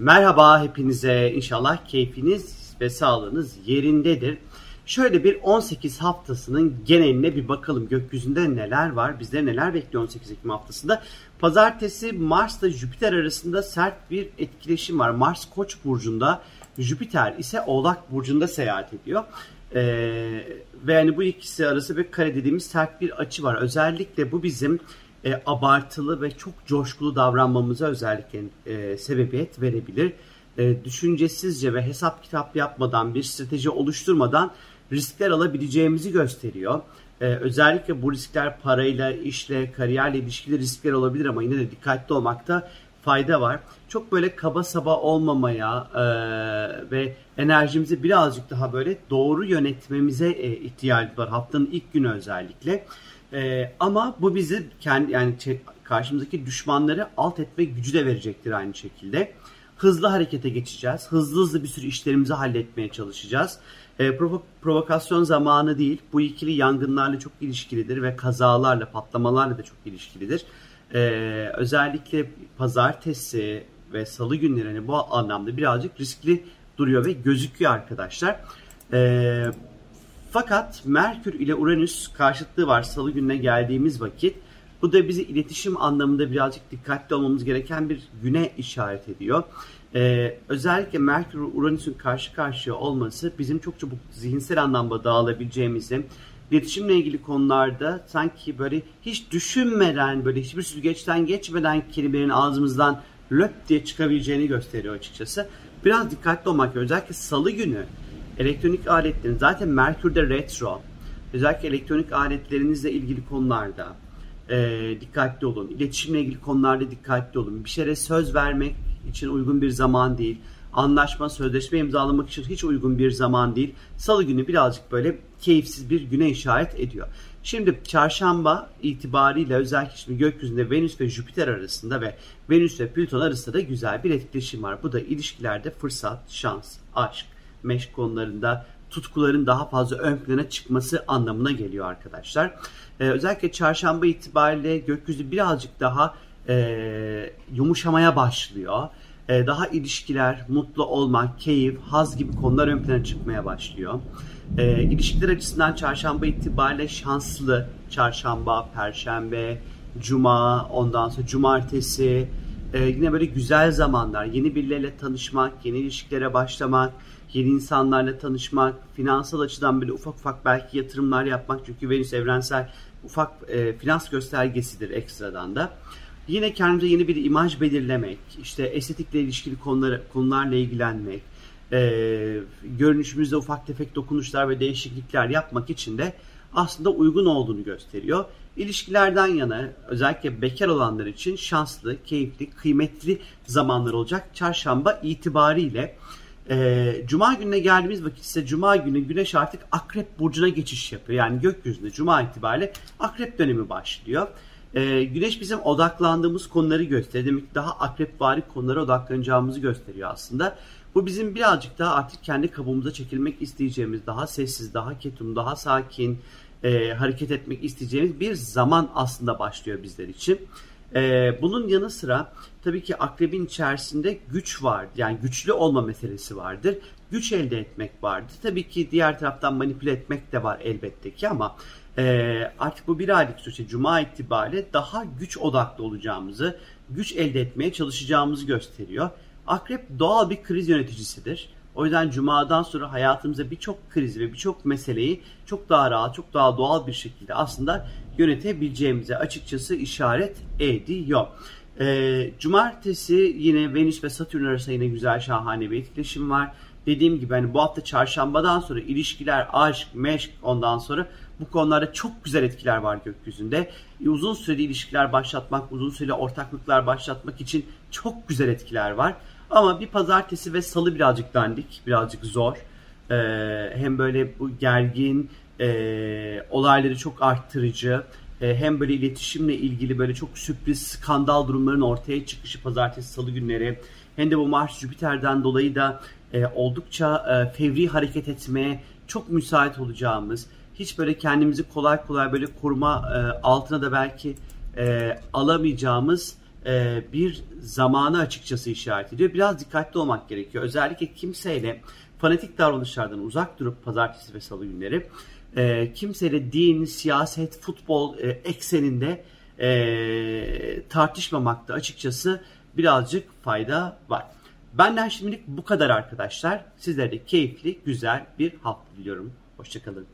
Merhaba hepinize. İnşallah keyfiniz ve sağlığınız yerindedir. Şöyle bir 18 haftasının geneline bir bakalım. Gökyüzünde neler var? Bizleri neler bekliyor 18 Ekim haftasında? Pazartesi Mars ile Jüpiter arasında sert bir etkileşim var. Mars Koç burcunda, Jüpiter ise Oğlak burcunda seyahat ediyor. Ee, ve yani bu ikisi arası bir kare dediğimiz sert bir açı var. Özellikle bu bizim e, abartılı ve çok coşkulu davranmamıza özellikle e, sebebiyet verebilir. E, düşüncesizce ve hesap kitap yapmadan bir strateji oluşturmadan riskler alabileceğimizi gösteriyor. E, özellikle bu riskler parayla, işle, kariyerle ilişkili riskler olabilir ama yine de dikkatli olmakta fayda var. Çok böyle kaba saba olmamaya e, ve enerjimizi birazcık daha böyle doğru yönetmemize e, ihtiyaç var. Haftanın ilk günü özellikle. E, ama bu bizi kendi yani karşımızdaki düşmanları alt etme gücü de verecektir aynı şekilde. Hızlı harekete geçeceğiz. Hızlı hızlı bir sürü işlerimizi halletmeye çalışacağız. E, provo- provokasyon zamanı değil. Bu ikili yangınlarla çok ilişkilidir ve kazalarla, patlamalarla da çok ilişkilidir. E, özellikle pazartesi ve salı günleri hani bu anlamda birazcık riskli duruyor ve gözüküyor arkadaşlar. E, fakat Merkür ile Uranüs karşıtlığı var salı gününe geldiğimiz vakit. Bu da bizi iletişim anlamında birazcık dikkatli olmamız gereken bir güne işaret ediyor. Ee, özellikle Merkür Uranüs'ün karşı karşıya olması bizim çok çabuk zihinsel anlamda dağılabileceğimizi, iletişimle ilgili konularda sanki böyle hiç düşünmeden, böyle hiçbir süzgeçten geçmeden kelimelerin ağzımızdan löp diye çıkabileceğini gösteriyor açıkçası. Biraz dikkatli olmak özellikle salı günü elektronik aletlerin zaten Merkür'de retro özellikle elektronik aletlerinizle ilgili konularda e, dikkatli olun. İletişimle ilgili konularda dikkatli olun. Bir şeye söz vermek için uygun bir zaman değil. Anlaşma, sözleşme imzalamak için hiç uygun bir zaman değil. Salı günü birazcık böyle keyifsiz bir güne işaret ediyor. Şimdi çarşamba itibariyle özellikle şimdi gökyüzünde Venüs ve Jüpiter arasında ve Venüs ve Plüton arasında da güzel bir etkileşim var. Bu da ilişkilerde fırsat, şans, aşk, meşk konularında tutkuların daha fazla ön plana çıkması anlamına geliyor arkadaşlar. Ee, özellikle çarşamba itibariyle gökyüzü birazcık daha e, yumuşamaya başlıyor. E, daha ilişkiler, mutlu olmak, keyif, haz gibi konular ön plana çıkmaya başlıyor. E, ilişkiler açısından çarşamba itibariyle şanslı çarşamba, perşembe, cuma, ondan sonra cumartesi, e, yine böyle güzel zamanlar, yeni birileriyle tanışmak, yeni ilişkilere başlamak, yeni insanlarla tanışmak, finansal açıdan böyle ufak ufak belki yatırımlar yapmak çünkü Venüs evrensel ufak e, finans göstergesidir ekstradan da. Yine kendimize yeni bir imaj belirlemek, işte estetikle ilişkili konuları, konularla ilgilenmek, e, görünüşümüzde ufak tefek dokunuşlar ve değişiklikler yapmak için de aslında uygun olduğunu gösteriyor. İlişkilerden yana özellikle bekar olanlar için şanslı, keyifli, kıymetli zamanlar olacak. Çarşamba itibariyle e, Cuma gününe geldiğimiz vakit ise Cuma günü Güneş artık Akrep Burcu'na geçiş yapıyor. Yani gökyüzünde Cuma itibariyle Akrep dönemi başlıyor. E, güneş bizim odaklandığımız konuları gösteriyor. Demek ki daha akrepvari konulara odaklanacağımızı gösteriyor aslında. Bu bizim birazcık daha artık kendi kabuğumuza çekilmek isteyeceğimiz, daha sessiz, daha ketum, daha sakin e, hareket etmek isteyeceğimiz bir zaman aslında başlıyor bizler için. Ee, bunun yanı sıra tabii ki akrebin içerisinde güç var. Yani güçlü olma meselesi vardır. Güç elde etmek vardır. Tabii ki diğer taraftan manipüle etmek de var elbette ki ama e, artık bu bir aylık süreçte Cuma itibariyle daha güç odaklı olacağımızı, güç elde etmeye çalışacağımızı gösteriyor. Akrep doğal bir kriz yöneticisidir. O yüzden Cuma'dan sonra hayatımıza birçok krizi ve birçok meseleyi çok daha rahat, çok daha doğal bir şekilde aslında yönetebileceğimize açıkçası işaret ediyor. E, cumartesi yine Venüs ve Satürn arasında yine güzel şahane bir etkileşim var. Dediğim gibi hani bu hafta çarşambadan sonra ilişkiler, aşk, meşk ondan sonra bu konularda çok güzel etkiler var gökyüzünde. E, uzun süreli ilişkiler başlatmak, uzun süreli ortaklıklar başlatmak için çok güzel etkiler var. Ama bir pazartesi ve salı birazcık dandik, birazcık zor. Ee, hem böyle bu gergin, e, olayları çok arttırıcı, e, hem böyle iletişimle ilgili böyle çok sürpriz skandal durumların ortaya çıkışı pazartesi salı günleri hem de bu Mars Jüpiter'den dolayı da e, oldukça e, fevri hareket etmeye çok müsait olacağımız, hiç böyle kendimizi kolay kolay böyle koruma e, altına da belki e, alamayacağımız e, bir zamanı açıkçası işaret ediyor. Biraz dikkatli olmak gerekiyor. Özellikle kimseyle fanatik davranışlardan uzak durup pazartesi ve salı günleri e, kimseyle din, siyaset, futbol e, ekseninde e, tartışmamakta açıkçası birazcık fayda var. Benden şimdilik bu kadar arkadaşlar. Sizlere de keyifli, güzel bir hafta diliyorum. Hoşçakalın.